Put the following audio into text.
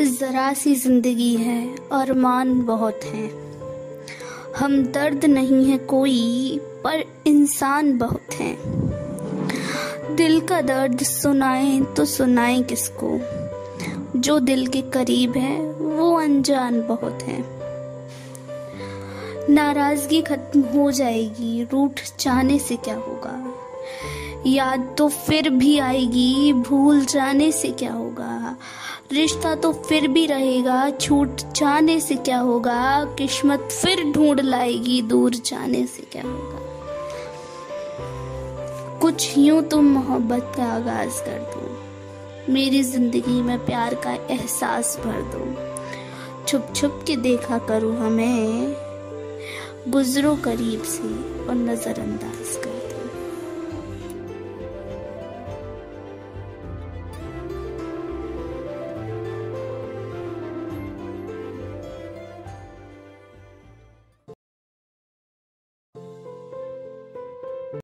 ज़रा सी ज़िंदगी है और मान बहुत हैं। हम दर्द नहीं है कोई, पर इंसान बहुत हैं। दिल का दर्द सुनाए तो सुनाए किसको? जो दिल के करीब है, वो अनजान बहुत है। नाराज़गी खत्म हो जाएगी, रूठ जाने से क्या होगा? याद तो फिर भी आएगी, भूल जाने से क्या होगा? रिश्ता तो फिर भी रहेगा। छूट जाने से क्या होगा? किस्मत फिर ढूंढ लाएगी। दूर जाने से क्या होगा? कुछ यूँ तुम मोहब्बत का आगाज़ कर दो। मेरी ज़िंदगी में प्यार का एहसास भर दो। छुप छुप के देखा करो हमें, गुजरो करीब से और नजरअंदाज कर